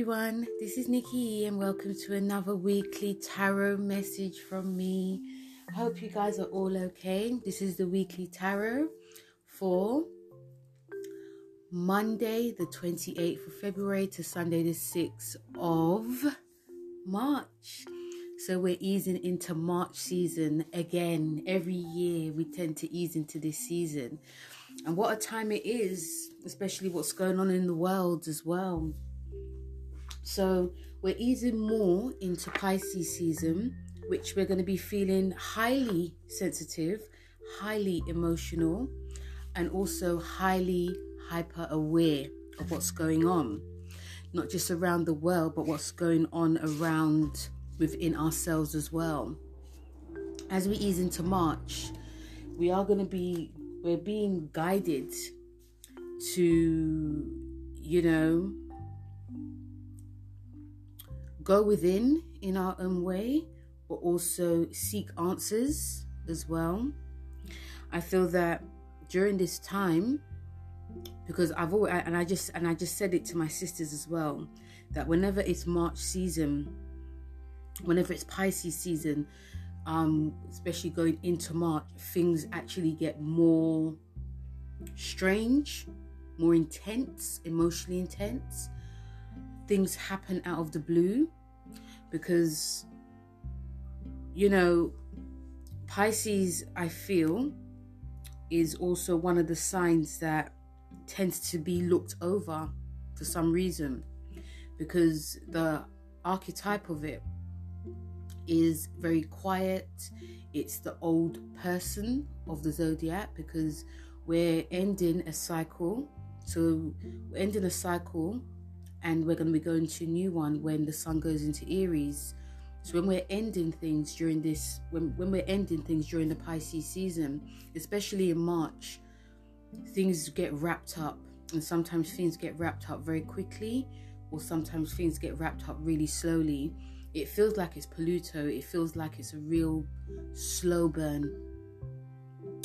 everyone, this is Nikki and welcome to another weekly tarot message from me. I hope you guys are all okay. This is the weekly tarot for Monday, the 28th of February to Sunday, the 6th of March. So we're easing into March season again. Every year we tend to ease into this season. And what a time it is, especially what's going on in the world as well. So we're easing more into Pisces season, which we're going to be feeling highly sensitive, highly emotional, and also highly hyper aware of what's going on. Not just around the world, but what's going on around within ourselves as well. As we ease into March, we are going to be, we're being guided to, you know, go within in our own way, but also seek answers as well. I feel that during this time, because I've always and I just and I just said it to my sisters as well, that whenever it's March season, whenever it's Pisces season, um, especially going into March, things actually get more strange, more intense, emotionally intense things happen out of the blue because you know Pisces I feel is also one of the signs that tends to be looked over for some reason. Because the archetype of it is very quiet. It's the old person of the zodiac because we're ending a cycle. So we're ending a cycle and we're going to be going to a new one when the sun goes into Aries. So when we're ending things during this, when when we're ending things during the Pisces season, especially in March, things get wrapped up, and sometimes things get wrapped up very quickly, or sometimes things get wrapped up really slowly. It feels like it's Pluto. It feels like it's a real slow burn.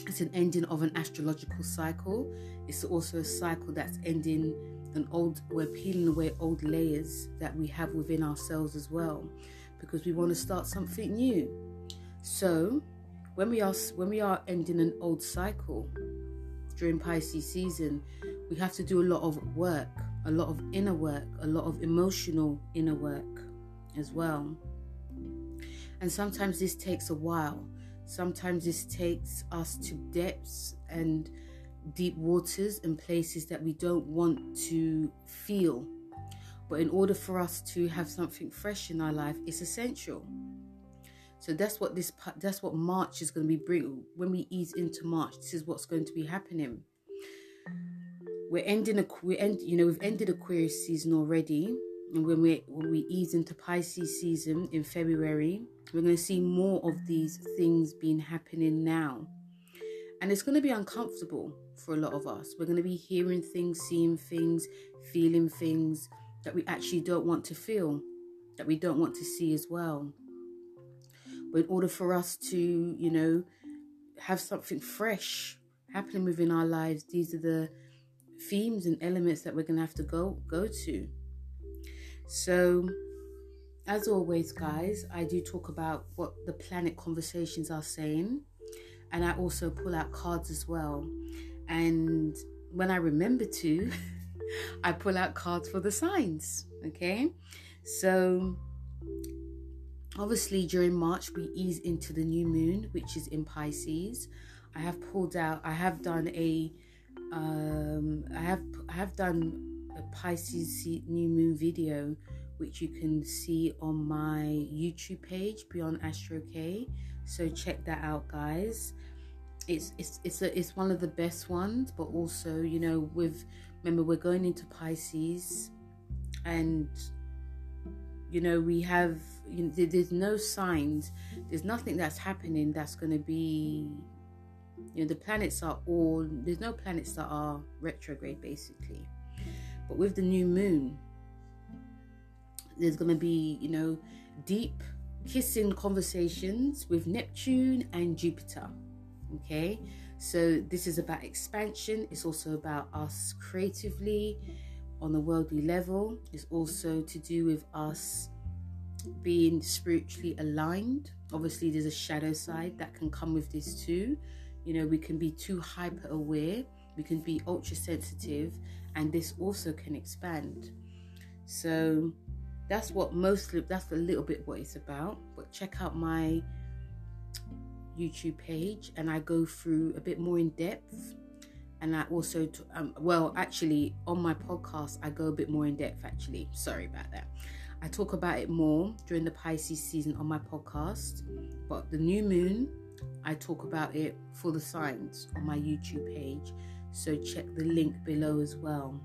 It's an ending of an astrological cycle. It's also a cycle that's ending and old we're peeling away old layers that we have within ourselves as well because we want to start something new. So when we are when we are ending an old cycle during Pisces season we have to do a lot of work a lot of inner work a lot of emotional inner work as well. And sometimes this takes a while. Sometimes this takes us to depths and deep waters and places that we don't want to feel. But in order for us to have something fresh in our life, it's essential. So that's what this that's what March is going to be bring when we ease into March. This is what's going to be happening. We're ending a we end you know we've ended Aquarius season already, and when we when we ease into Pisces season in February, we're going to see more of these things being happening now. And it's going to be uncomfortable for a lot of us. We're going to be hearing things, seeing things, feeling things that we actually don't want to feel, that we don't want to see as well. But in order for us to, you know, have something fresh happening within our lives, these are the themes and elements that we're going to have to go go to. So, as always, guys, I do talk about what the planet conversations are saying and I also pull out cards as well. And when I remember to, I pull out cards for the signs. Okay, so obviously during March we ease into the new moon, which is in Pisces. I have pulled out. I have done a. Um, I have I have done a Pisces new moon video, which you can see on my YouTube page Beyond Astro K. So check that out, guys. It's it's it's a, it's one of the best ones, but also you know with remember we're going into Pisces, and you know we have you know, there's no signs, there's nothing that's happening that's going to be you know the planets are all there's no planets that are retrograde basically but with the new moon there's going to be you know deep kissing conversations with Neptune and Jupiter. Okay, so this is about expansion, it's also about us creatively on the worldly level. It's also to do with us being spiritually aligned. Obviously, there's a shadow side that can come with this too. You know, we can be too hyper aware, we can be ultra sensitive, and this also can expand. So that's what mostly that's a little bit what it's about. But check out my YouTube page, and I go through a bit more in depth. And I also, t- um, well, actually, on my podcast, I go a bit more in depth. Actually, sorry about that. I talk about it more during the Pisces season on my podcast, but the new moon, I talk about it for the signs on my YouTube page. So check the link below as well.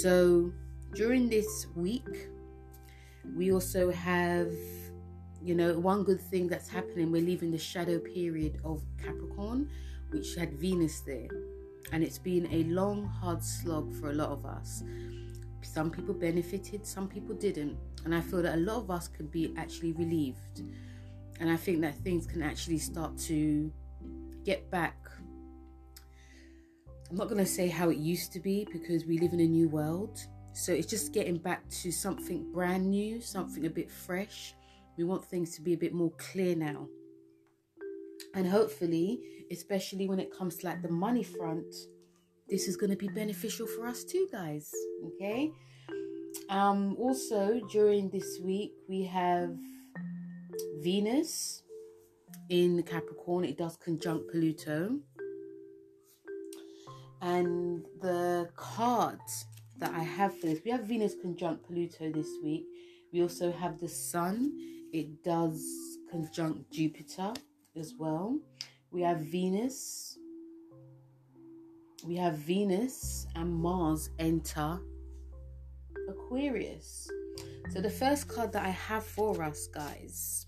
So during this week, we also have, you know, one good thing that's happening. We're leaving the shadow period of Capricorn, which had Venus there. And it's been a long, hard slog for a lot of us. Some people benefited, some people didn't. And I feel that a lot of us could be actually relieved. And I think that things can actually start to get back. I'm not going to say how it used to be because we live in a new world. So it's just getting back to something brand new, something a bit fresh. We want things to be a bit more clear now. And hopefully, especially when it comes to like the money front, this is going to be beneficial for us too, guys. Okay. Um, also, during this week, we have Venus in Capricorn. It does conjunct Pluto. And the card that I have for this, we have Venus conjunct Pluto this week. We also have the Sun. It does conjunct Jupiter as well. We have Venus we have Venus and Mars enter Aquarius. So the first card that I have for us, guys,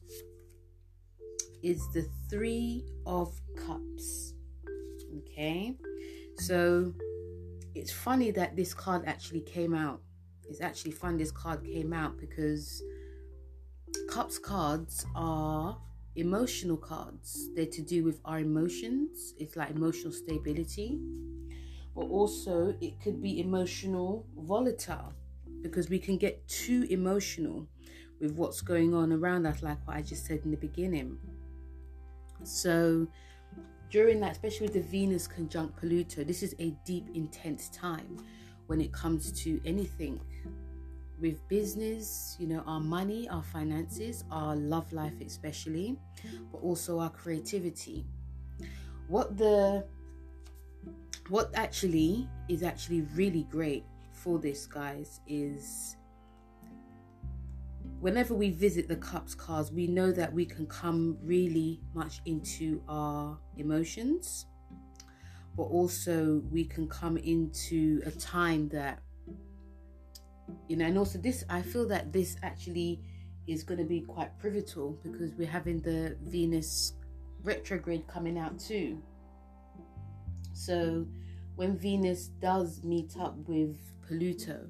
is the Three of Cups. Okay, so it's funny that this card actually came out. It's actually fun this card came out because Cups cards are emotional cards. They're to do with our emotions. It's like emotional stability but also it could be emotional volatile because we can get too emotional with what's going on around us, like what I just said in the beginning. So, during that, especially with the Venus conjunct Pluto, this is a deep, intense time when it comes to anything with business, you know, our money, our finances, our love life, especially, but also our creativity. What the what actually is actually really great for this, guys, is whenever we visit the cups cards, we know that we can come really much into our emotions, but also we can come into a time that, you know, and also this, I feel that this actually is going to be quite pivotal because we're having the Venus retrograde coming out too. So when Venus does meet up with Pluto,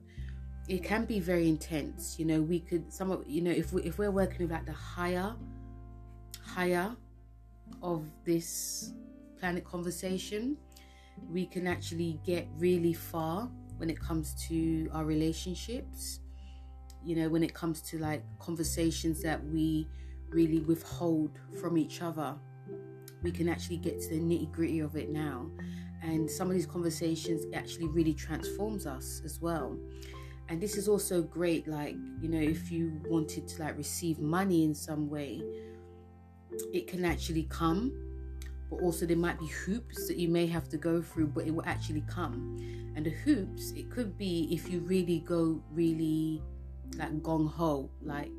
it can be very intense. You know, we could some of you know if we if we're working with like the higher, higher of this planet conversation, we can actually get really far when it comes to our relationships. You know, when it comes to like conversations that we really withhold from each other, we can actually get to the nitty gritty of it now and some of these conversations actually really transforms us as well and this is also great like you know if you wanted to like receive money in some way it can actually come but also there might be hoops that you may have to go through but it will actually come. And the hoops it could be if you really go really like gong-ho like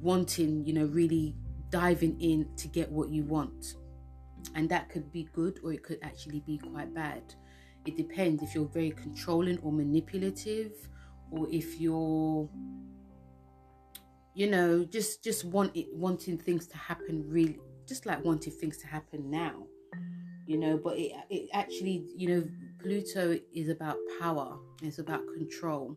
wanting you know really diving in to get what you want. And that could be good or it could actually be quite bad. It depends if you're very controlling or manipulative or if you're you know just just want it wanting things to happen really just like wanting things to happen now you know but it, it actually you know pluto is about power it's about control.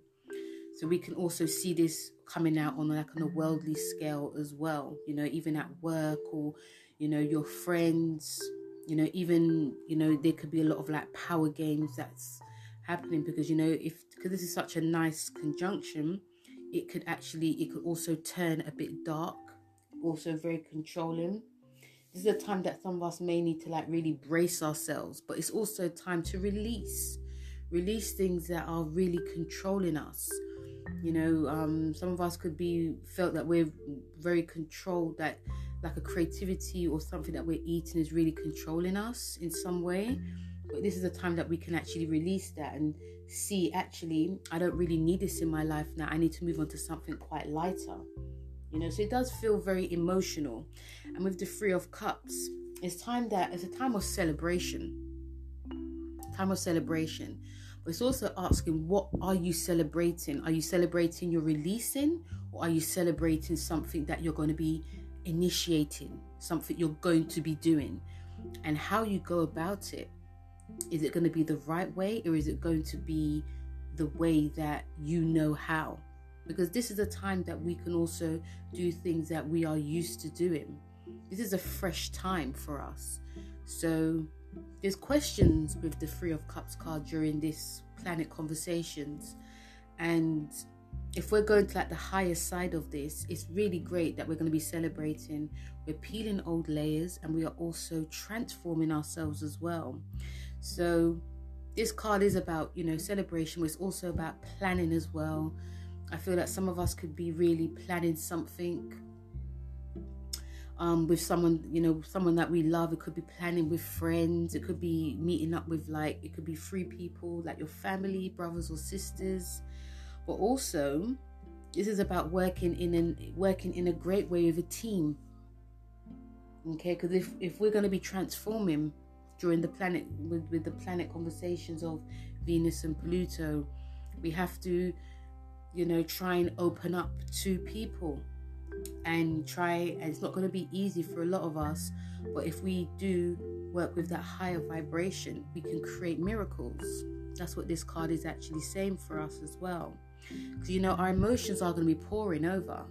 So we can also see this coming out on like on a worldly scale as well you know even at work or you know, your friends, you know, even, you know, there could be a lot of like power games that's happening because you know if because this is such a nice conjunction it could actually it could also turn a bit dark also very controlling this is a time that some of us may need to like really brace ourselves but it's also time to release. Release things that are really controlling us. You know um some of us could be felt that we're very controlled that like a creativity or something that we're eating is really controlling us in some way. But this is a time that we can actually release that and see actually i don't really need this in my life now. I need to move on to something quite lighter. You know so it does feel very emotional and with the three of cups it's time that it's a time of celebration. Time of celebration. But it's also asking what are you celebrating? Are you celebrating your releasing or are you celebrating something that you're going to be initiating something you're going to be doing? And how you go about it is it going to be the right way or is it going to be the way that you know how? Because this is a time that we can also do things that we are used to doing this is a fresh time for us. So there's questions with the three of cups card during this planet conversations. And if we're going to like the higher side of this it's really great that we're going to be celebrating. We're peeling old layers and we are also transforming ourselves as well. So this card is about, you know, celebration, but it's also about planning as well. I feel that some of us could be really planning something um, with someone, you know, someone that we love. It could be planning with friends. It could be meeting up with like, it could be three people, like your family, brothers or sisters. But also, this is about working in an working in a great way with a team. Okay, because if if we're going to be transforming during the planet with, with the planet conversations of Venus and Pluto. We have to, you know, try and open up to people and try and it's not going to be easy for a lot of us but if we do work with that higher vibration we can create miracles. That's what this card is actually saying for us as well. Because you know our emotions are going to be pouring over.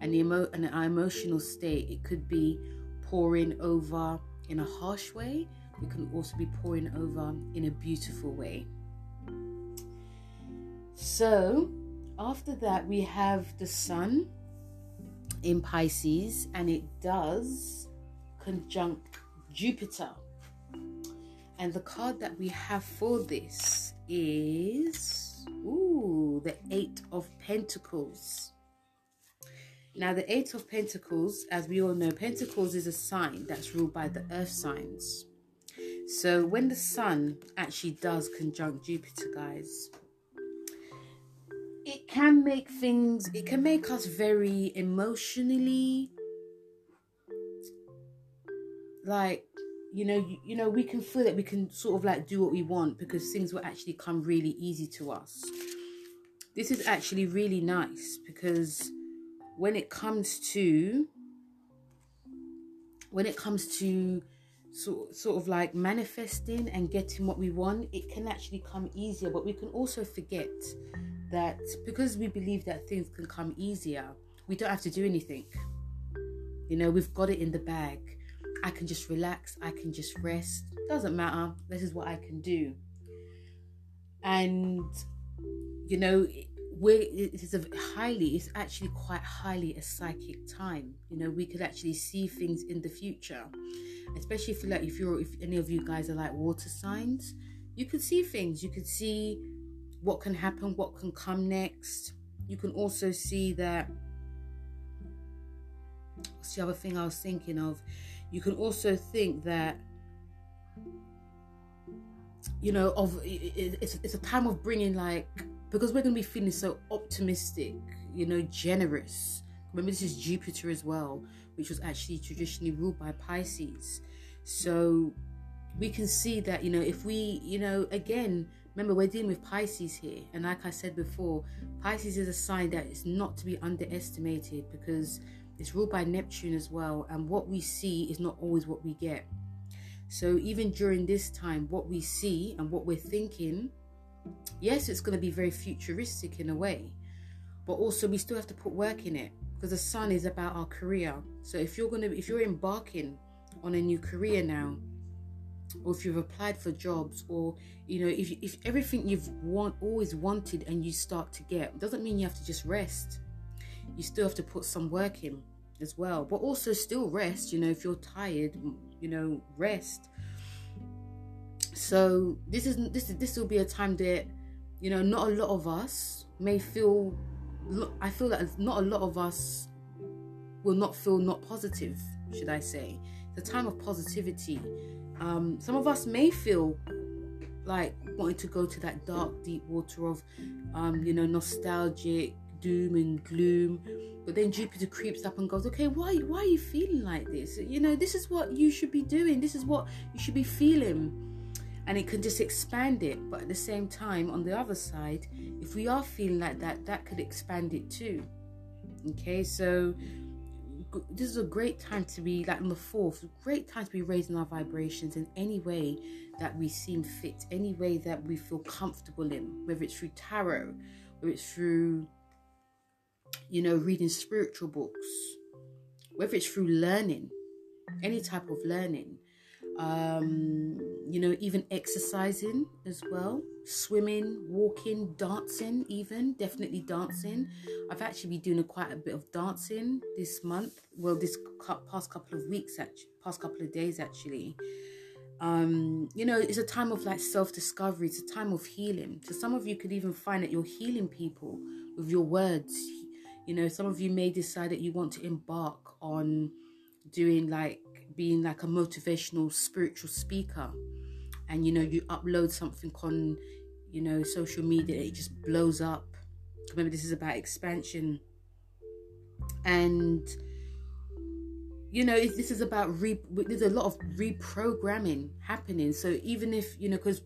And the emo- and our emotional state it could be pouring over in a harsh way, we can also be pouring over in a beautiful way. So, after that, we have the sun in Pisces, and it does conjunct Jupiter. And the card that we have for this is ooh, the Eight of Pentacles. Now, the Eight of Pentacles, as we all know, Pentacles is a sign that's ruled by the earth signs. So, when the Sun actually does conjunct Jupiter, guys, make things, it can make us very emotionally like you know you, you, know we can feel that we can sort of like do what we want because things will actually come really easy to us. This is actually really nice because when it comes to when it comes to sort, sort of like manifesting and getting what we want it can actually come easier. But we can also forget that because we believe that things can come easier we don't have to do anything. You know we've got it in the bag. I can just relax i can just rest. Doesn't matter. This is what i can do. And you know where it is a highly it's actually quite highly a psychic time. You know we could actually see things in the future. Especially if like if you're if any of you guys are like water signs you could see things. You could see what can happen what can come next you can also see that what's the other thing i was thinking of you can also think that you know of it's, it's a time of bringing like because we're going to be feeling so optimistic, you know, generous. Remember, this is Jupiter as well, which was actually traditionally ruled by Pisces. So we can see that, you know, if we, you know, again, remember we're dealing with Pisces here. And like I said before, Pisces is a sign that is not to be underestimated because it's ruled by Neptune as well. And what we see is not always what we get. So even during this time, what we see and what we're thinking yes, it's going to be very futuristic in a way, but also we still have to put work in it because the sun is about our career. So if you're going to, if you're embarking on a new career now, or if you've applied for jobs or you know if, if everything you've want always wanted and you start to get doesn't mean you have to just rest. You still have to put some work in as well but also still rest you know if you're tired you know rest. So this is this is this will be a time that you know not a lot of us may feel i feel that not a lot of us will not feel not positive should i say. The time of positivity um, some of us may feel like wanting to go to that dark, deep water of, um, you know, nostalgic doom and gloom. But then Jupiter creeps up and goes, okay, why, why are you feeling like this? You know, this is what you should be doing. This is what you should be feeling. And it can just expand it. But at the same time, on the other side, if we are feeling like that, that could expand it too. Okay, so this is a great time to be like on the fourth great time to be raising our vibrations in any way that we seem fit any way that we feel comfortable in whether it's through tarot whether it's through you know reading spiritual books whether it's through learning any type of learning um, you know, even exercising as well, swimming, walking, dancing, even definitely dancing. I've actually been doing a, quite a bit of dancing this month. Well, this past couple of weeks, actually, past couple of days, actually. Um, you know, it's a time of like self discovery, it's a time of healing. So, some of you could even find that you're healing people with your words. You know, some of you may decide that you want to embark on doing like being like a motivational spiritual speaker. And you know you upload something on you know social media it just blows up. Remember this is about expansion. And you know this is about re there's a lot of reprogramming happening. So even if you know because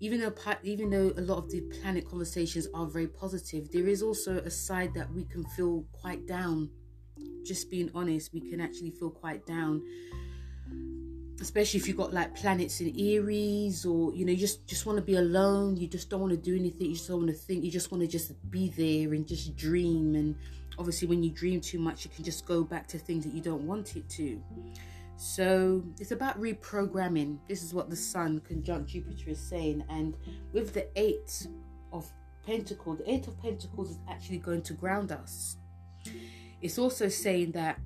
even though even though a lot of the planet conversations are very positive there is also a side that we can feel quite down. Just being honest we can actually feel quite down especially if you've got like planets in Aries or you know you just just want to be alone you just don't want to do anything you just don't want to think you just want to just be there and just dream. And obviously when you dream too much you can just go back to things that you don't want it to. So it's about reprogramming. This is what the sun conjunct Jupiter is saying. And with the eight of pentacles the eight of pentacles is actually going to ground us. It's also saying that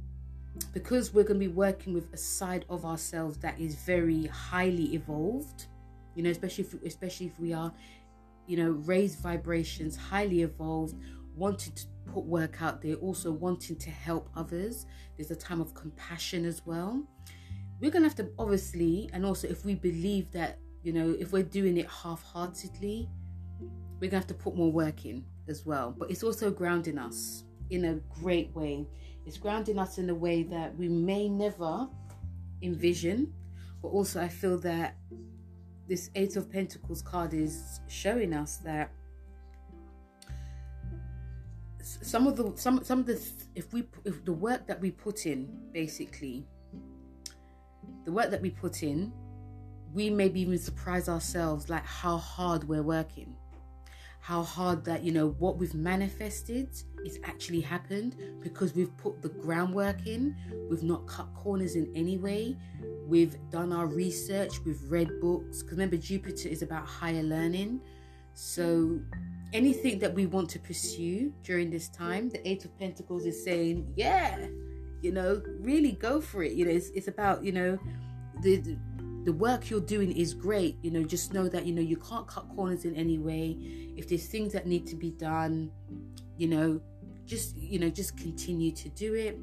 because we're going to be working with a side of ourselves that is very highly evolved you know especially if especially if we are you know raised vibrations highly evolved wanting to put work out there also wanting to help others. There's a time of compassion as well. We're going to have to obviously and also if we believe that you know if we're doing it half-heartedly we're going to have to put more work in as well. But it's also grounding us in a great way it's grounding us in a way that we may never envision, but also I feel that this Eight of Pentacles card is showing us that some of the some some of the if we if the work that we put in basically the work that we put in we maybe even surprise ourselves like how hard we're working how hard that you know what we've manifested is actually happened because we've put the groundwork in. We've not cut corners in any way. We've done our research. We've read books. Because remember jupiter is about higher learning. So anything that we want to pursue during this time the eight of pentacles is saying yeah you know really go for it. You know it's, it's about you know the, the the work you're doing is great you know just know that you know you can't cut corners in any way. If there's things that need to be done you know just you know just continue to do it.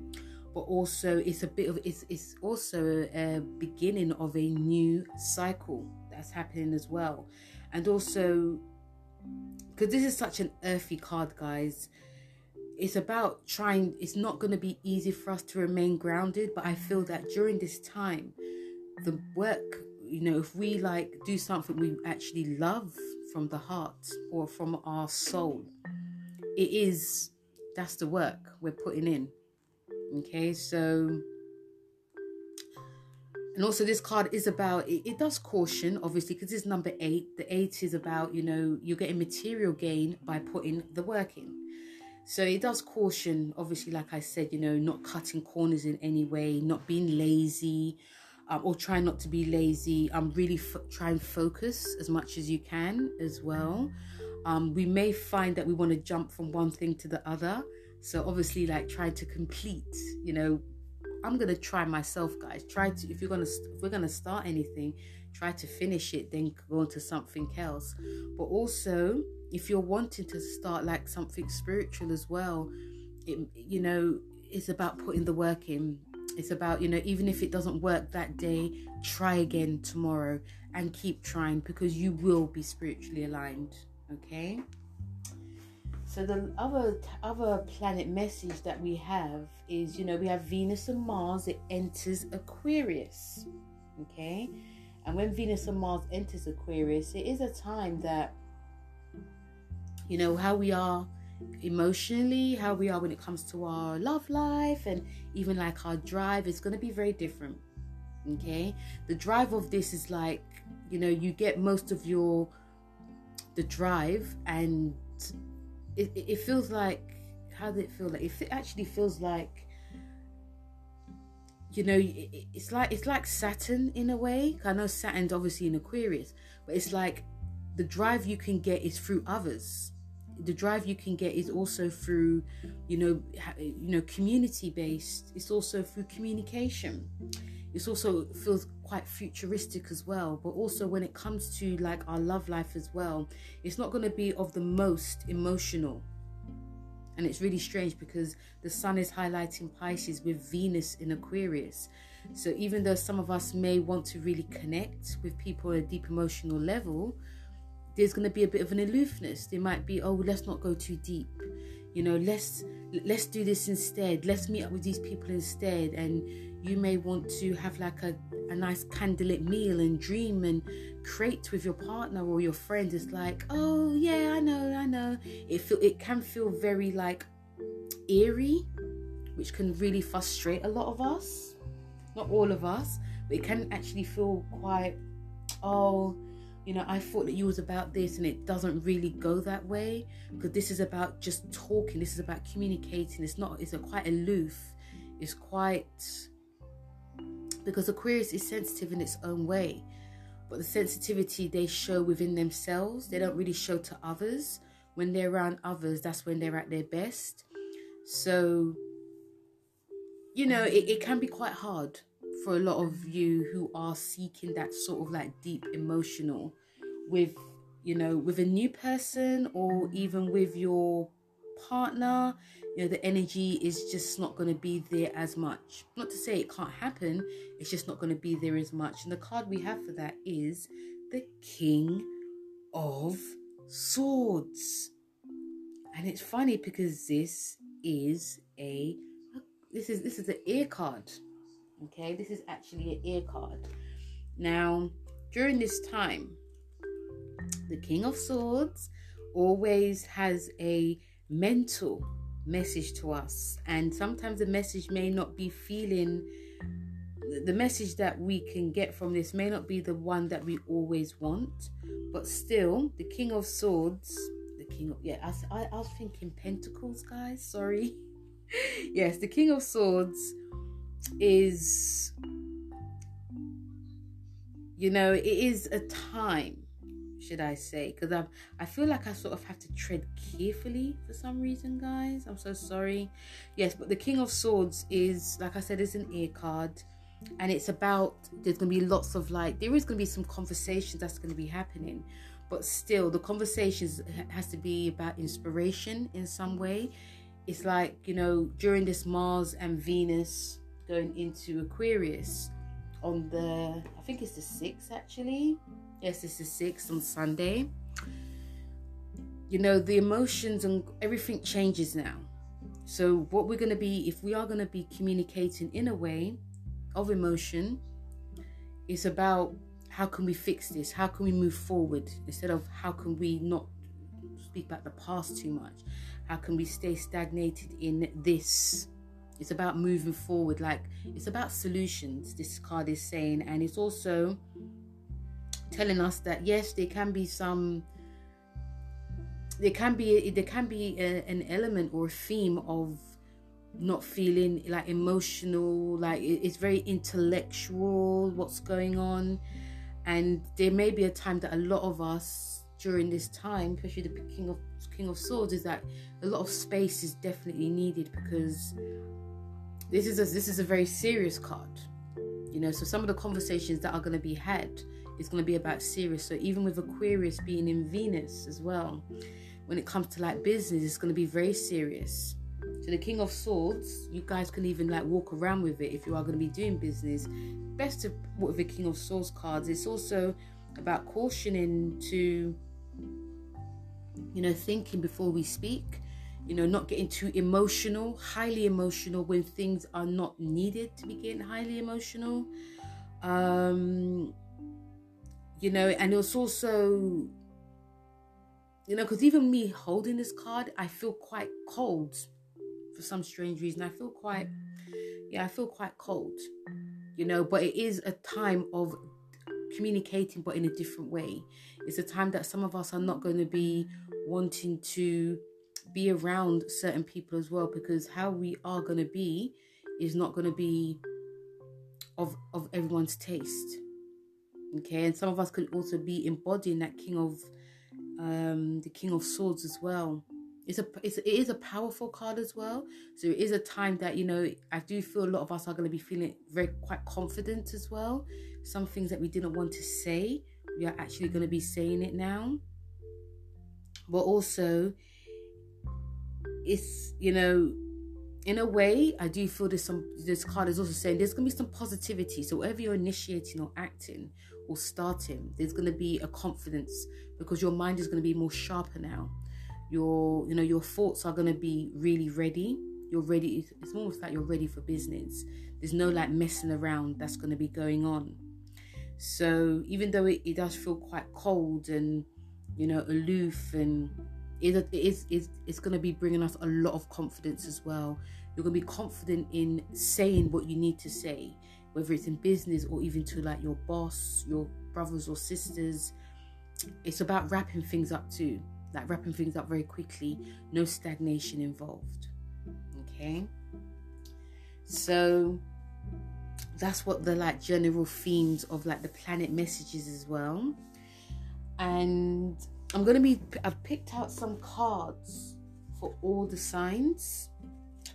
But also it's a bit of it's it's also a beginning of a new cycle that's happening as well. And also because this is such an earthy card guys it's about trying it's not going to be easy for us to remain grounded but i feel that during this time the work you know if we like do something we actually love from the heart or from our soul it is that's the work we're putting in okay? So and also this card is about it, it does caution obviously because it's number eight. The eight is about you know you're getting material gain by putting the work in. So it does caution obviously like i said you know not cutting corners in any way not being lazy um, or try not to be lazy. Um, really f- try and focus as much as you can as well. Um, we may find that we want to jump from one thing to the other. So obviously, like try to complete. You know, I'm gonna try myself, guys. Try to if you're gonna if we're gonna start anything, try to finish it, then go on to something else. But also, if you're wanting to start like something spiritual as well, it you know it's about putting the work in. It's about, you know, even if it doesn't work that day, try again tomorrow and keep trying because you will be spiritually aligned. Okay. So the other other planet message that we have is, you know, we have Venus and Mars. It enters Aquarius. Okay. And when Venus and Mars enters Aquarius, it is a time that, you know, how we are emotionally, how we are when it comes to our love life, and even like our drive is going to be very different. Okay, the drive of this is like you know you get most of your the drive, and it, it feels like how did it feel like? It actually feels like you know it's like it's like Saturn in a way. I know Saturn's obviously in Aquarius, but it's like the drive you can get is through others the drive you can get is also through you know you know community based. It's also through communication. It's also feels quite futuristic as well but also when it comes to like our love life as well it's not going to be of the most emotional. And it's really strange because the sun is highlighting pisces with venus in aquarius. So even though some of us may want to really connect with people at a deep emotional level there's going to be a bit of an aloofness. There might be oh let's not go too deep. You know let's let's do this instead. Let's meet up with these people instead. And you may want to have like a, a nice candlelit meal and dream and create with your partner or your friend. It's like oh yeah i know i know. It feel it can feel very like eerie which can really frustrate a lot of us. Not all of us but it can actually feel quite oh you know i thought that you was about this and it doesn't really go that way because this is about just talking this is about communicating. It's not it's a quite aloof it's quite because aquarius is sensitive in its own way but the sensitivity they show within themselves they don't really show to others. When they're around others that's when they're at their best. So you know it, it can be quite hard for a lot of you who are seeking that sort of like deep emotional with you know with a new person or even with your partner you know the energy is just not going to be there as much. Not to say it can't happen it's just not going to be there as much. And the card we have for that is the king of swords. And it's funny because this is a this is this is an air card Okay, this is actually an air card. Now, during this time, the King of Swords always has a mental message to us, and sometimes the message may not be feeling the message that we can get from this may not be the one that we always want, but still, the King of Swords, the King of yeah, I, I, I was thinking Pentacles, guys. Sorry. yes, the King of Swords is you know it is a time should i say? Because i i feel like i sort of have to tread carefully for some reason guys. I'm so sorry. Yes but the king of swords is like i said is an air card and it's about there's to be lots of like there is to be some conversations that's to be happening. But still the conversations has to be about inspiration in some way. It's like you know during this mars and venus going into Aquarius on the, I think it's the 6th actually. Yes, it's the 6th on Sunday. You know, the emotions and everything changes now. So, what we're to be, if we are to be communicating in a way of emotion, it's about how can we fix this? How can we move forward instead of how can we not speak about the past too much? How can we stay stagnated in this it's about moving forward like it's about solutions this card is saying and it's also telling us that yes there can be some there can be there can be a, an element or a theme of not feeling like emotional, like it's very intellectual what's going on. And there may be a time that a lot of us during this time, especially the King of King of Swords, is that a lot of space is definitely needed because this is a, this is a very serious card. You know, so some of the conversations that are going to be had is going to be about serious. So even with Aquarius being in Venus as well, when it comes to like business, it's going to be very serious. So the King of Swords, you guys can even like walk around with it if you are going to be doing business. Best to with the King of Swords cards. It's also about cautioning to, you know, thinking before we speak. You know, not getting too emotional, highly emotional when things are not needed to be getting highly emotional. Um, you know, and it's also you know, because even me holding this card, I feel quite cold for some strange reason. I feel quite, yeah, I feel quite cold, you know, but it is a time of communicating, but in a different way. It's a time that some of us are not going to be wanting to be around certain people as well because how we are going to be is not going to be of of everyone's taste okay and some of us could also be embodying that king of um, the King of Swords as well. It's a it's, it is a powerful card as well. So it is a time that you know I do feel a lot of us are going to be feeling very quite confident as well. Some things that we didn't want to say, we are actually going to be saying it now. But also, it's you know in a way, I do feel there's some. This card is also saying there's gonna be some positivity. So whatever you're initiating or acting or starting, there's gonna be a confidence because your mind is to be more sharper now your you know your thoughts are to be really ready you're ready it's almost like you're ready for business there's no like messing around that's to be going on so even though it, it does feel quite cold and you know aloof and it, it is it's, it's going to be bringing us a lot of confidence as well you're going to be confident in saying what you need to say whether it's in business or even to like your boss your brothers or sisters it's about wrapping things up too, like wrapping things up very quickly, no stagnation involved. Okay, so that's what the like general themes of like the planet messages as well. And I'm gonna be I've picked out some cards for all the signs.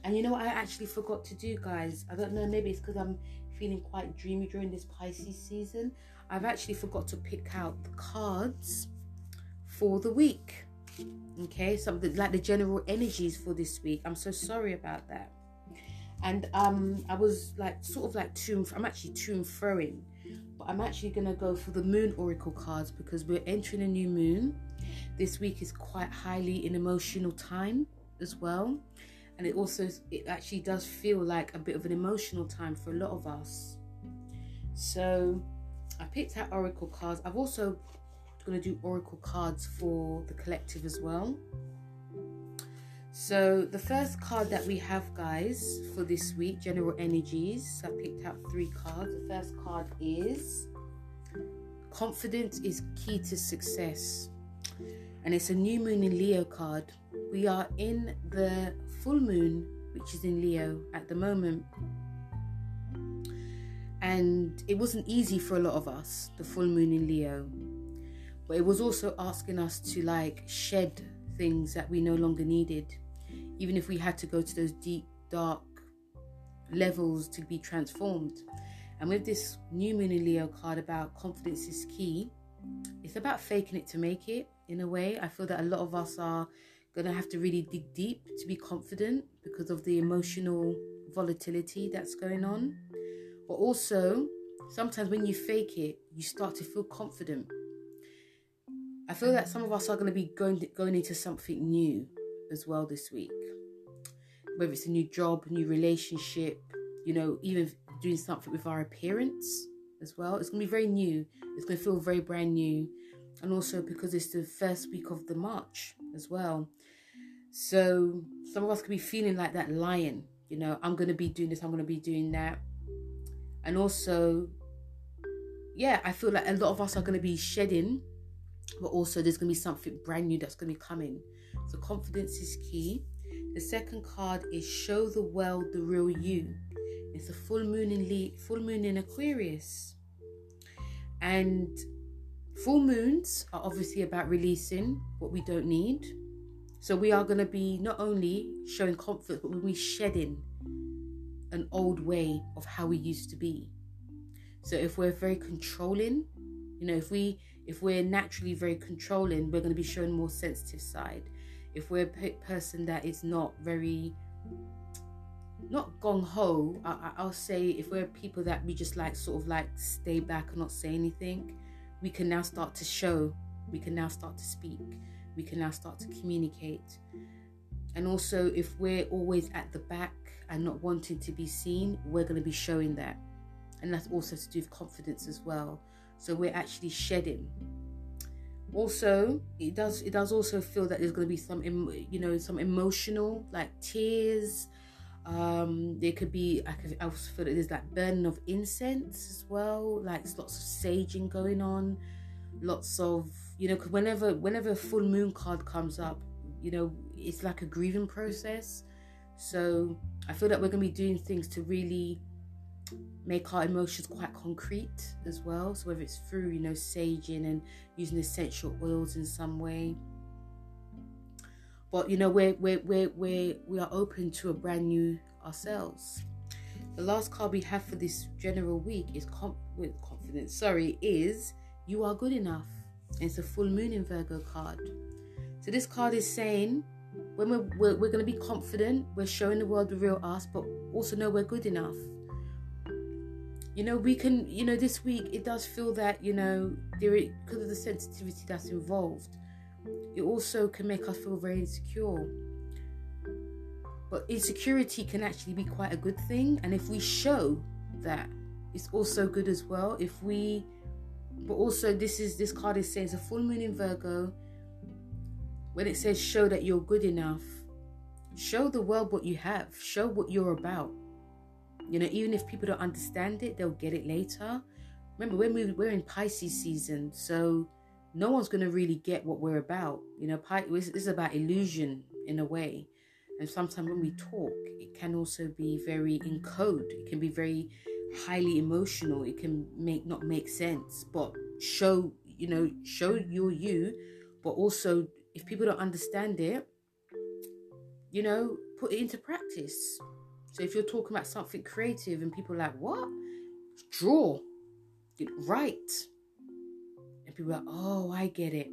And you know what I actually forgot to do, guys? I don't know, maybe it's because I'm feeling quite dreamy during this Pisces season. I've actually forgot to pick out the cards for the week. Okay, something like the general energies for this week. I'm so sorry about that. And um, I was like sort of like to I'm actually to and throwing, but I'm actually gonna go for the moon oracle cards because we're entering a new moon. This week is quite highly an emotional time as well, and it also it actually does feel like a bit of an emotional time for a lot of us. So I picked out oracle cards. I've also to do oracle cards for the collective as well. So the first card that we have, guys, for this week, general energies. I picked out three cards. The first card is confidence is key to success, and it's a new moon in Leo card. We are in the full moon, which is in Leo at the moment and it wasn't easy for a lot of us the full moon in leo but it was also asking us to like shed things that we no longer needed even if we had to go to those deep dark levels to be transformed. And with this new moon in leo card about confidence is key it's about faking it to make it in a way. I feel that a lot of us are going to have to really dig deep to be confident because of the emotional volatility that's going on. But also, sometimes when you fake it, you start to feel confident. I feel that some of us are going to be going going into something new as well this week. Whether it's a new job, new relationship, you know, even doing something with our appearance as well. It's going to be very new. It's going to feel very brand new. And also because it's the first week of the March as well. So some of us could be feeling like that lion, you know, I'm going to be doing this, I'm going to be doing that and also yeah i feel like a lot of us are going to be shedding but also there's going to be something brand new that's going to be coming so confidence is key The second card is show the world the real you. It's a full moon in Le- full moon in Aquarius. And full moons are obviously about releasing what we don't need. So we are going to be not only showing confidence, but we'll be shedding an old way of how we used to be. So if we're very controlling, you know, if we if we're naturally very controlling, we're going to be showing more sensitive side. If we're a person that is not very not gong ho, I, will say if we're people that we just like sort of like stay back and not say anything, we can now start to show. We can now start to speak. We can now start to communicate. And also, if we're always at the back and not wanting to be seen, we're going to be showing that. And that's also to do with confidence as well. So we're actually shedding. Also, it does it does also feel that there's going to be some you know some emotional like tears. Um, there could be I could also feel that there's like burning of incense as well, like lots of saging going on, lots of you know because whenever whenever a full moon card comes up, you know it's like a grieving process. So I feel that we're going to be doing things to really make our emotions quite concrete as well. So whether it's through, you know, saging and using essential oils in some way. But you know, we're we're we're, we're we are open to a brand new ourselves. The last card we have for this general week is with confidence. Sorry, is you are good enough. It's a full moon in Virgo card. So this card is saying when we're, we're, we're going to be confident, we're showing the world the real us, but also know we're good enough you know we can you know this week it does feel that you know there because of the sensitivity that's involved it also can make us feel very insecure. But insecurity can actually be quite a good thing and if we show that it's also good as well. If we but also this is this card is saying it's a full moon in virgo. When it says show that you're good enough show the world what you have show what you're about you know, even if people don't understand it, they'll get it later. Remember, when we, we're in Pisces season, so no one's going to really get what we're about. You know, this is about illusion in a way. And sometimes when we talk, it can also be very in code. It can be very highly emotional. It can make not make sense, but show you know show your you. But also, if people don't understand it, you know, put it into practice. So if you're talking about something creative and people like, what? Draw, write. And people are like, oh, I get it.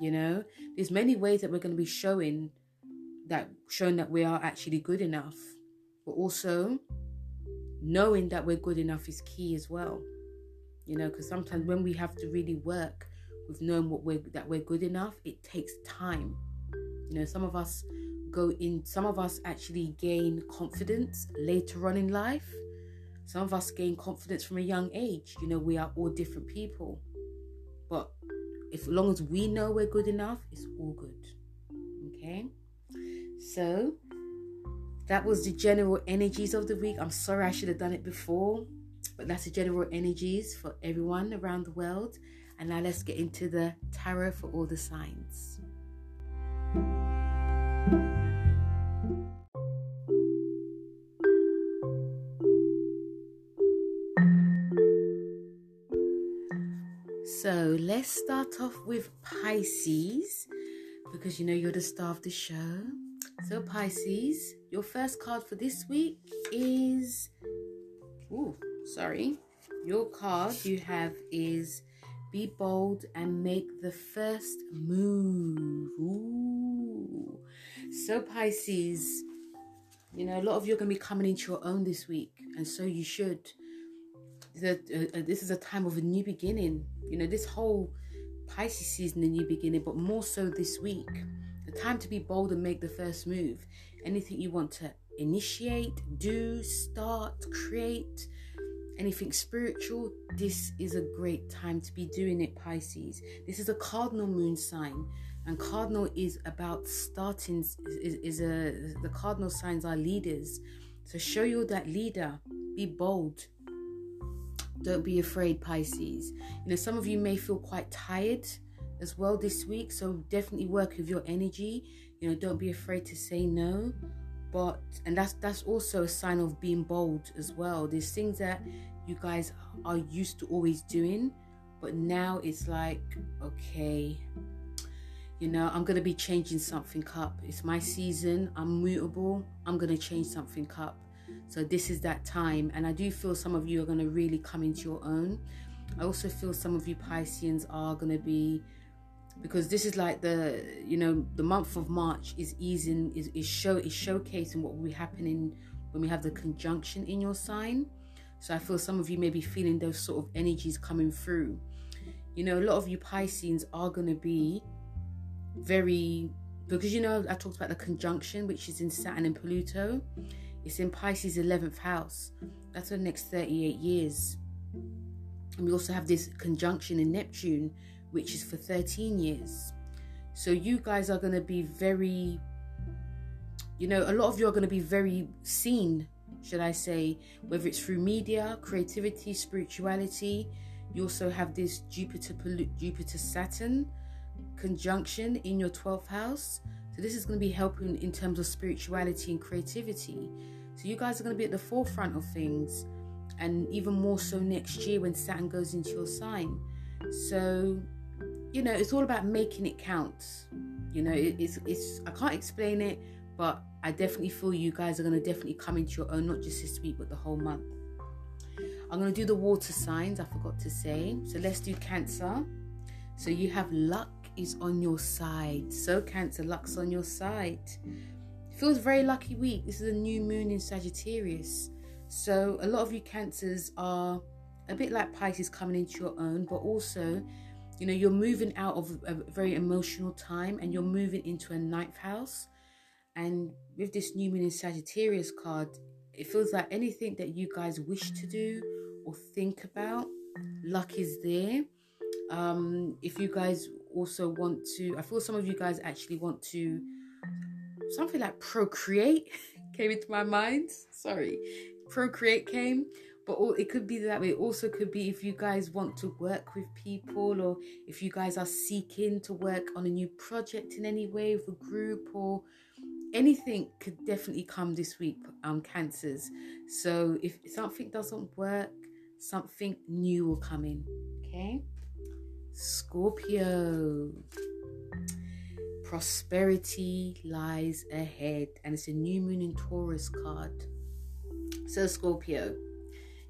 You know, there's many ways that we're going to be showing that, showing that we are actually good enough. But also, knowing that we're good enough is key as well. You know, because sometimes when we have to really work with knowing what we're that we're good enough, it takes time. You know, some of us go in some of us actually gain confidence later on in life. Some of us gain confidence from a young age. You know we are all different people. But if as long as we know we're good enough it's all good. Okay? So that was the general energies of the week. I'm sorry i should have done it before but that's the general energies for everyone around the world. And now let's get into the tarot for all the signs so let's start off with Pisces because you know you're the star of the show. So, Pisces, your first card for this week is. Oh, sorry. Your card you have is Be Bold and Make the First Move. Ooh. So, Pisces, you know, a lot of you are going to be coming into your own this week, and so you should. This is a time of a new beginning. You know, this whole Pisces season, a new beginning, but more so this week. The time to be bold and make the first move. Anything you want to initiate, do, start, create, anything spiritual, this is a great time to be doing it, Pisces. This is a cardinal moon sign and cardinal is about starting is, is a the cardinal signs are leaders so show you're that leader be bold don't be afraid pisces you know some of you may feel quite tired as well this week so definitely work with your energy You know, don't be afraid to say no. But and that's that's also a sign of being bold as well. There's things that you guys are used to always doing, but now it's like, okay, you know, I'm gonna be changing something up. It's my season, I'm mutable, I'm gonna change something up. So this is that time, and I do feel some of you are gonna really come into your own. I also feel some of you Pisceans are gonna be because this is like the you know the month of March is easing is, is show is showcasing what will be happening when we have the conjunction in your sign. So I feel some of you may be feeling those sort of energies coming through. You know, a lot of you Pisceans are gonna be very because you know I talked about the conjunction which is in Saturn and Pluto. It's in Pisces 11th house. That's for the next 38 years. And we also have this conjunction in Neptune which is for 13 years. So you guys are going to be very, you know, a lot of you are going to be very seen, should I say, whether it's through media, creativity, spirituality. You also have this Jupiter Jupiter Saturn conjunction in your 12th house. So this is going to be helping in terms of spirituality and creativity. So you guys are going to be at the forefront of things and even more so next year when Saturn goes into your sign. So you know, it's all about making it count. You know, it, it's it's I can't explain it, but I definitely feel you guys are gonna definitely come into your own, not just this week, but the whole month. I'm gonna do the water signs. I forgot to say. So let's do Cancer. So you have luck is on your side. So Cancer, luck's on your side. Feels very lucky week. This is a new moon in Sagittarius. So a lot of you Cancers are a bit like Pisces coming into your own, but also you know, you're moving out of a very emotional time and you're moving into a ninth house. And with this new moon in Sagittarius card, it feels like anything that you guys wish to do or think about, luck is there. Um, if you guys also want to, I feel some of you guys actually want to something like procreate came into my mind. Sorry, procreate came but it could be that way. It also could be if you guys want to work with people or if you guys are seeking to work on a new project in any way with a group or anything could definitely come this week um cancers so if something doesn't work something new will come in okay scorpio prosperity lies ahead and it's a new moon in taurus card so scorpio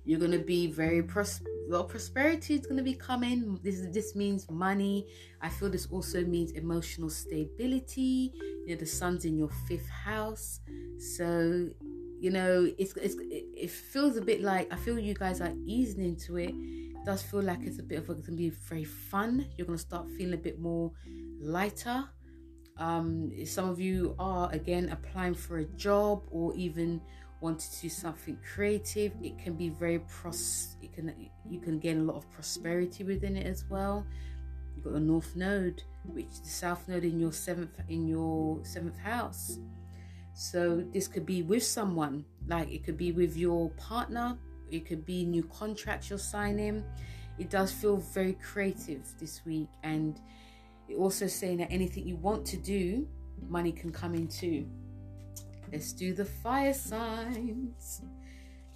you're gonna be very pros- well. Prosperity is gonna be coming. This this means money. I feel this also means emotional stability. You know, the sun's in your fifth house, so you know it's, it's it feels a bit like I feel you guys are easing into it. Does feel like it's a bit of a, gonna be very fun. You're gonna start feeling a bit more lighter. Um, some of you are again applying for a job or even want to do something creative it can be very pros it can you can gain a lot of prosperity within it as well you've got the north node which the south node in your seventh in your seventh house so this could be with someone like it could be with your partner it could be new contracts you're signing it does feel very creative this week and it also saying that anything you want to do money can come in too. Let's do the fire signs.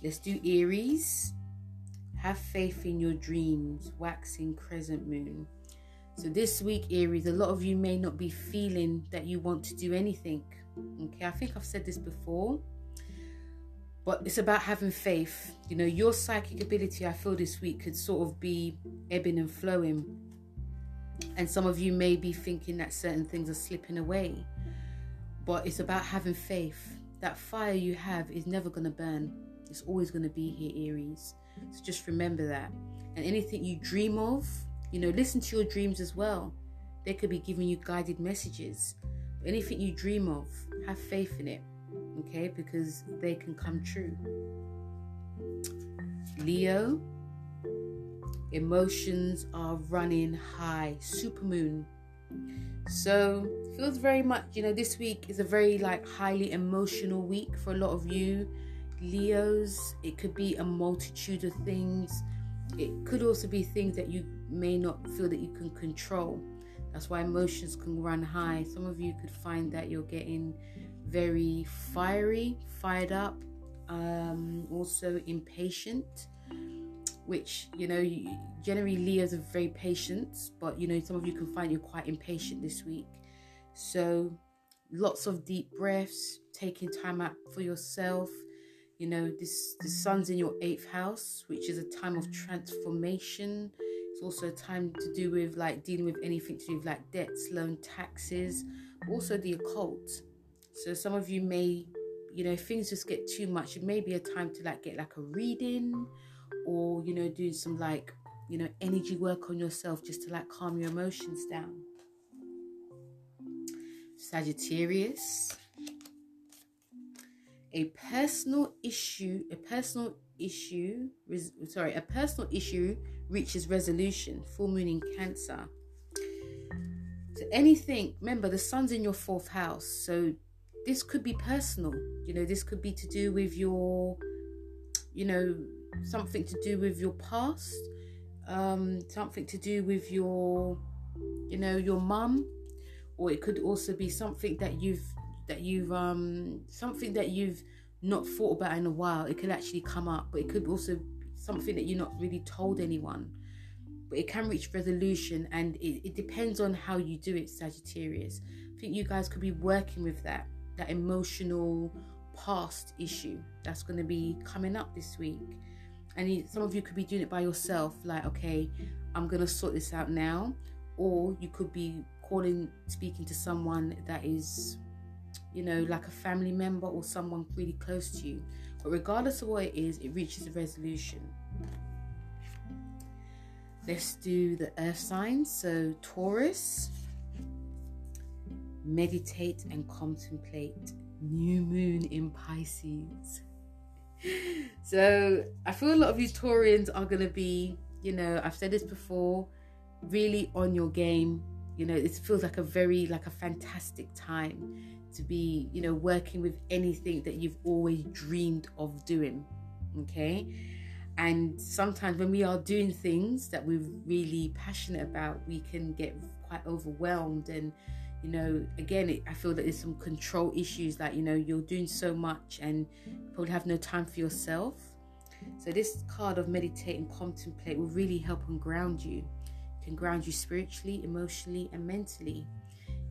Let's do Aries. Have faith in your dreams. Waxing crescent moon. So this week, Aries, a lot of you may not be feeling that you want to do anything. Okay, I think I've said this before. But it's about having faith. You know, your psychic ability, I feel this week could sort of be ebbing and flowing. And some of you may be thinking that certain things are slipping away. But it's about having faith. That fire you have is never going to burn. It's always going to be here, Aries. So just remember that. And anything you dream of, you know, listen to your dreams as well. They could be giving you guided messages. But anything you dream of, have faith in it, okay? Because they can come true. Leo, emotions are running high. Supermoon. So feels very much, you know, this week is a very like highly emotional week for a lot of you. Leos, it could be a multitude of things. It could also be things that you may not feel that you can control. That's why emotions can run high. Some of you could find that you're getting very fiery, fired up, um, also impatient, which you know, generally Leos are very patient, but you know, some of you can find you're quite impatient this week. So, lots of deep breaths, taking time out for yourself. You know, this the sun's in your eighth house, which is a time of transformation It's also a time to do with like dealing with anything to do with like debts, loan, taxes, also the occult. So some of you may, you know, things just get too much. It may be a time to like get like a reading or, you know, doing some like, you know, energy work on yourself just to like calm your emotions down. Sagittarius. A personal issue, a personal issue, res, sorry, a personal issue reaches resolution, full moon in Cancer. So anything, remember the sun's in your fourth house, so this could be personal. You know, this could be to do with your, you know, something to do with your past, um, something to do with your, you know, your mum, or it could also be something that you've that you've um something that you've not thought about in a while. It could actually come up, but it could also something that you're not really told anyone. But it can reach resolution and it, it depends on how you do it, Sagittarius. I think you guys could be working with that, that emotional past issue that's going to be coming up this week. And some of you could be doing it by yourself, like, okay, I'm going to sort this out now. Or you could be calling, speaking to someone that is, you know, like a family member or someone really close to you. But regardless of what it is, it reaches a resolution. Let's do the earth signs. So, Taurus, meditate and contemplate. New moon in Pisces. So, I feel a lot of you Taurians are going to be, you know, I've said this before, really on your game. You know, it feels like a very, like a fantastic time to be, you know, working with anything that you've always dreamed of doing. Okay. And sometimes when we are doing things that we're really passionate about, we can get quite overwhelmed. And, you know, again, it, I feel that there's some control issues like, you know, you're doing so much and probably have no time for yourself. So, this card of meditate and contemplate will really help and ground you. It can ground you spiritually, emotionally, and mentally.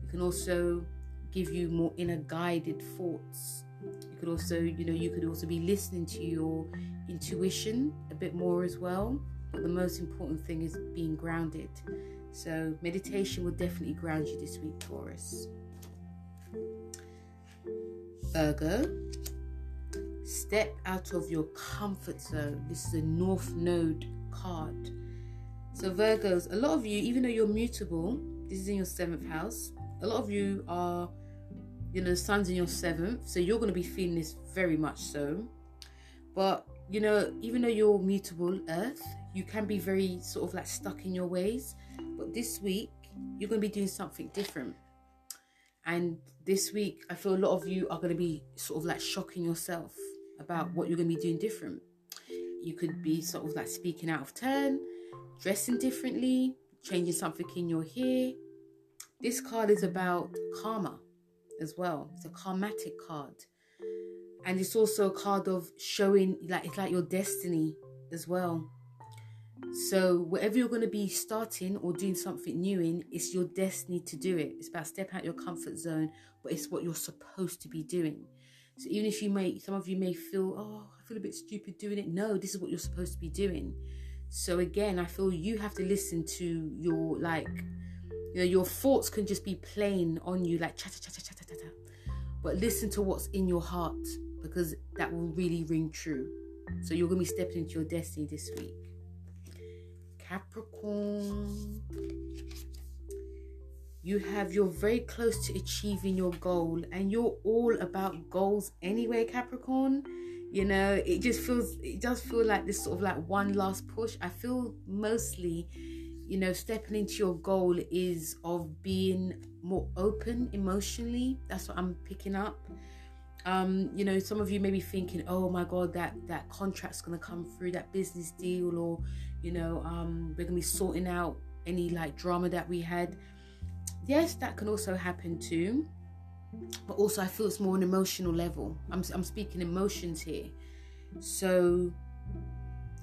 You can also give you more inner guided thoughts. You could also, you know, you could also be listening to your intuition a bit more as well. But the most important thing is being grounded. So, meditation will definitely ground you this week, Taurus. Virgo, step out of your comfort zone. This is a North Node card. So, Virgos, a lot of you, even though you're mutable, this is in your seventh house, a lot of you are you know, the sun's in your seventh, so you're going to be feeling this very much so. But, you know, even though you're mutable earth, you can be very sort of like stuck in your ways. But this week, you're going to be doing something different. And this week, I feel a lot of you are going to be sort of like shocking yourself about what you're going to be doing different. You could be sort of like speaking out of turn, dressing differently, changing something in your hair. This card is about karma as well. It's a karmatic card. And it's also a card of showing like it's like your destiny as well. So whatever you're going to be starting or doing something new in, it's your destiny to do it. It's about stepping out your comfort zone, but it's what you're supposed to be doing. So even if you may, some of you may feel, oh, I feel a bit stupid doing it. No, this is what you're supposed to be doing. So again, I feel you have to listen to your like you know, your thoughts can just be playing on you like chatter, chatter, chatter, chatter. But listen to what's in your heart because that will really ring true. So you're going to be stepping into your destiny this week. Capricorn. You have, you're very close to achieving your goal, and you're all about goals anyway, Capricorn. You know, it just feels, it does feel like this sort of like one last push. I feel mostly you know, stepping into your goal is of being more open emotionally. That's what I'm picking up. Um, you know, some of you may be thinking, oh my God, that, that contract's going to come through, that business deal, or, you know, um, we're going to be sorting out any like drama that we had. yes, that can also happen too. But also, I feel it's more an emotional level. I'm, I'm speaking emotions here. So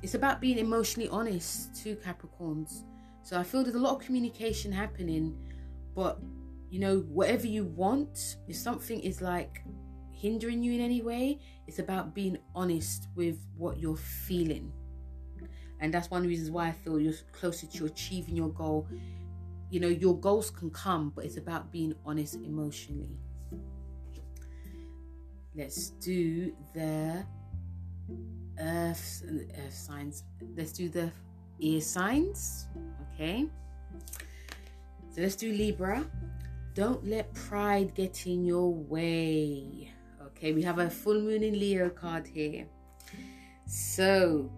it's about being emotionally honest to Capricorns. So I feel there's a lot of communication happening, but you know, whatever you want, if something is like hindering you in any way, it's about being honest with what you're feeling. And that's one of the reasons why I feel you're closer to achieving your goal. You know, your goals can come, but it's about being honest emotionally. Let's do the earth, earth signs. Let's do the ear signs. Okay. So let's do Libra. Don't let pride get in your way. Okay, we have a full moon in Leo card here. So,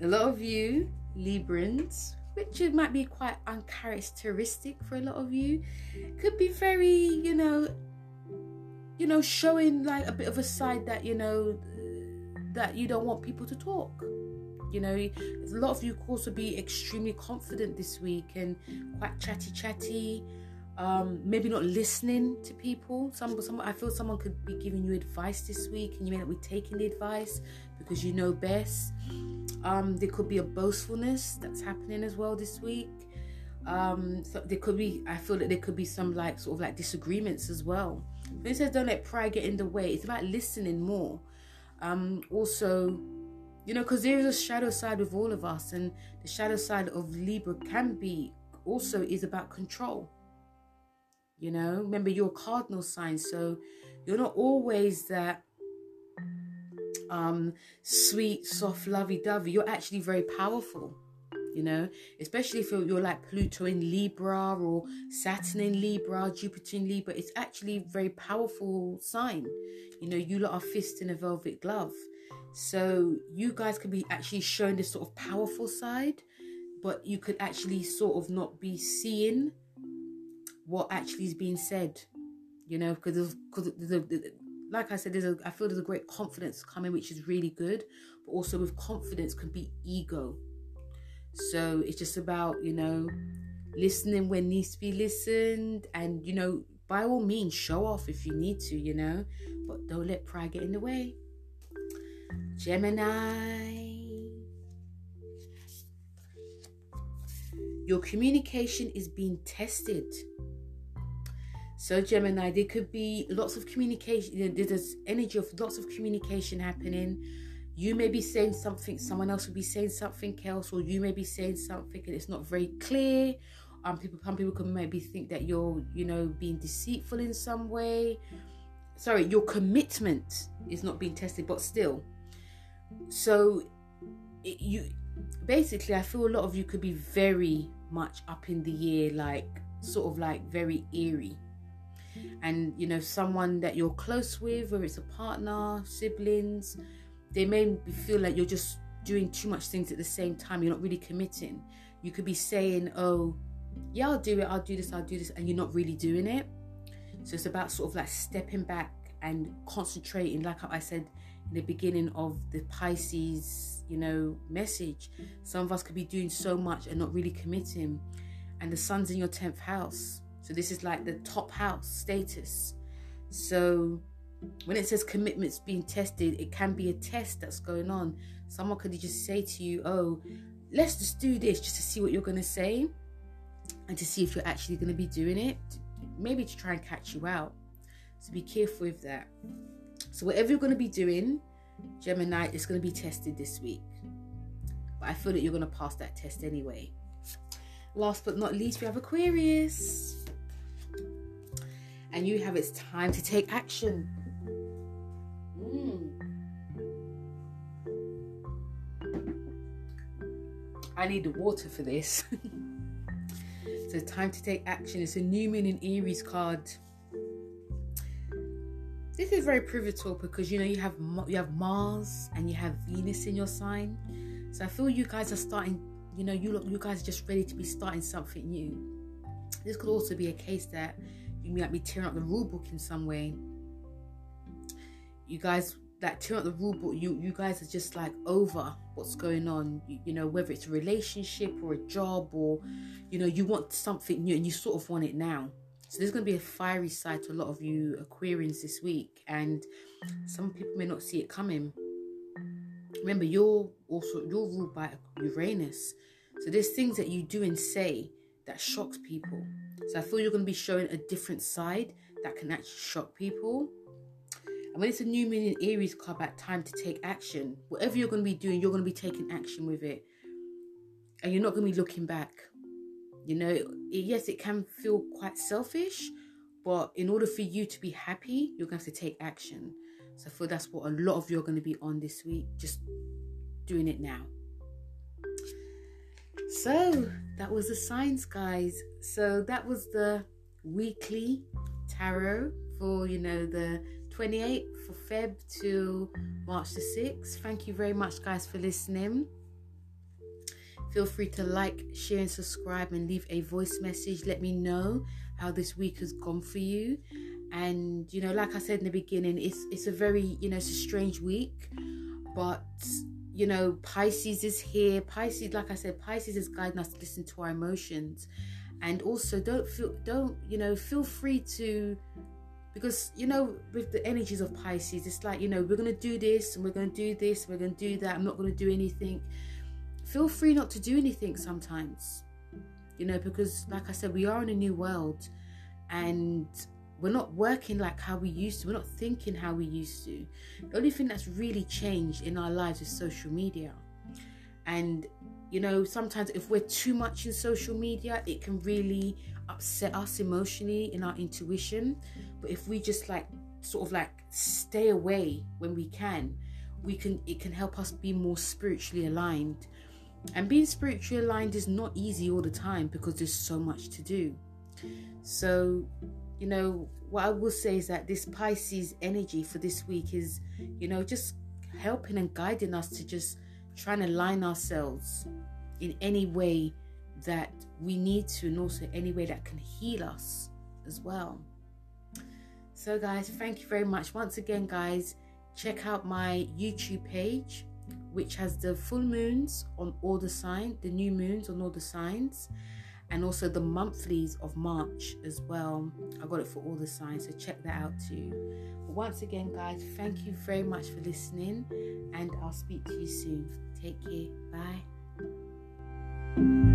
a lot of you, Librans, which it might be quite uncharacteristic for a lot of you, could be very, you know, you know, showing like a bit of a side that, you know, that you don't want people to talk. You know, a lot of you could also be extremely confident this week and quite chatty chatty. Um, maybe not listening to people. Some, some, I feel someone could be giving you advice this week, and you may not be taking the advice because you know best. Um, there could be a boastfulness that's happening as well this week. Um, so there could be, I feel that there could be some like sort of like disagreements as well. When it says don't let pride get in the way, it's about listening more. Um, also, you know, because there is a shadow side with all of us, and the shadow side of Libra can be also is about control. You know, remember you're a cardinal sign, so you're not always that um sweet, soft, lovey-dovey. You're actually very powerful you know, especially if you're, like Pluto in Libra or Saturn in Libra, Jupiter in Libra, it's actually very powerful sign. You know, you lot are fist in a velvet glove. So you guys could be actually showing this sort of powerful side, but you could actually sort of not be seeing what actually is being said. You know, because because like I said, there's a I feel there's a great confidence coming, which is really good. But also with confidence could be ego so it's just about, you know, listening when needs to be listened and, you know, by all means, show off if you need to, you know, but don't let pride get in the way. Gemini. Your communication is being tested. So, Gemini, there could be lots of communication, there's energy of lots of communication happening you may be saying something, someone else will be saying something else, or you may be saying something and it's not very clear. Um, people, some people can maybe think that you're, you know, being deceitful in some way. Sorry, your commitment is not being tested, but still. So, it, you basically, I feel a lot of you could be very much up in the air, like sort of like very eerie and you know someone that you're close with whether it's a partner siblings they may feel like you're just doing too much things at the same time. You're not really committing. You could be saying, "Oh, yeah, I'll do it. I'll do this. I'll do this," and you're not really doing it. So it's about sort of like stepping back and concentrating. Like I said in the beginning of the Pisces, you know, message. Some of us could be doing so much and not really committing. And the sun's in your tenth house, so this is like the top house status. So when it says commitments being tested, it can be a test that's going on. Someone could just say to you, Oh, let's just do this just to see what you're going to say and to see if you're actually going to be doing it, maybe to try and catch you out. So be careful with that. So, whatever you're going to be doing, Gemini, is going to be tested this week. But I feel that you're going to pass that test anyway. Last but not least, we have Aquarius. And you have it's time to take action. Mm. I need the water for this. so time to take action. It's a new moon in Aries card. This is very pivotal because you know you have you have Mars and you have Venus in your sign. So I feel you guys are starting. You know, you look, you guys are just ready to be starting something new. This could also be a case that you might be tearing up the rule book in some way you guys like tear up the rule book you you guys are just like over what's going on you, you, know whether it's a relationship or a job or you know you want something new and you sort of want it now So there's going to be a fiery side to a lot of you Aquarians this week, and some people may not see it coming. Remember, you're also you're ruled by Uranus, so there's things that you do and say that shocks people. So I feel you're going to be showing a different side that can actually shock people. And when it's a new moon in Aries card about time to take action, whatever you're going to be doing, you're going to be taking action with it. And you're not going to be looking back. You know, yes, it can feel quite selfish, but in order for you to be happy, you're going to have to take action. So I feel that's what a lot of you are going to be on this week, just doing it now. So that was the signs, guys. So that was the weekly tarot for you know the 28th for Feb to March the 6th. Thank you very much, guys, for listening. Feel free to like, share, and subscribe and leave a voice message. Let me know how this week has gone for you. And you know, like I said in the beginning, it's it's a very you know it's a strange week, but you know Pisces is here. Pisces, like I said, Pisces is guiding us to listen to our emotions, and also don't feel don't you know feel free to because you know with the energies of Pisces, it's like you know we're gonna do this and we're gonna do this, we're gonna do that. I'm not gonna do anything. Feel free not to do anything sometimes, you know, because like I said, we are in a new world, and we're not working like how we used to. We're not thinking how we used to. The only thing that's really changed in our lives is social media. And, you know, sometimes if we're too much in social media, it can really upset us emotionally in our intuition. But if we just like sort of like stay away when we can, we can it can help us be more spiritually aligned. And being spiritually aligned is not easy all the time because there's so much to do. So you know, what I will say is that this Pisces energy for this week is, you know, just helping and guiding us to just trying to line ourselves in any way that we need to, and also any way that can heal us as well. So, guys, thank you very much. Once again, guys, check out my YouTube page, which has the full moons on all the signs, the new moons on all the signs and also the monthlies of March as well. I got it for all the signs, so check that out too. But once again, guys, thank you very much for listening, and I'll speak to you soon. Take care. Bye.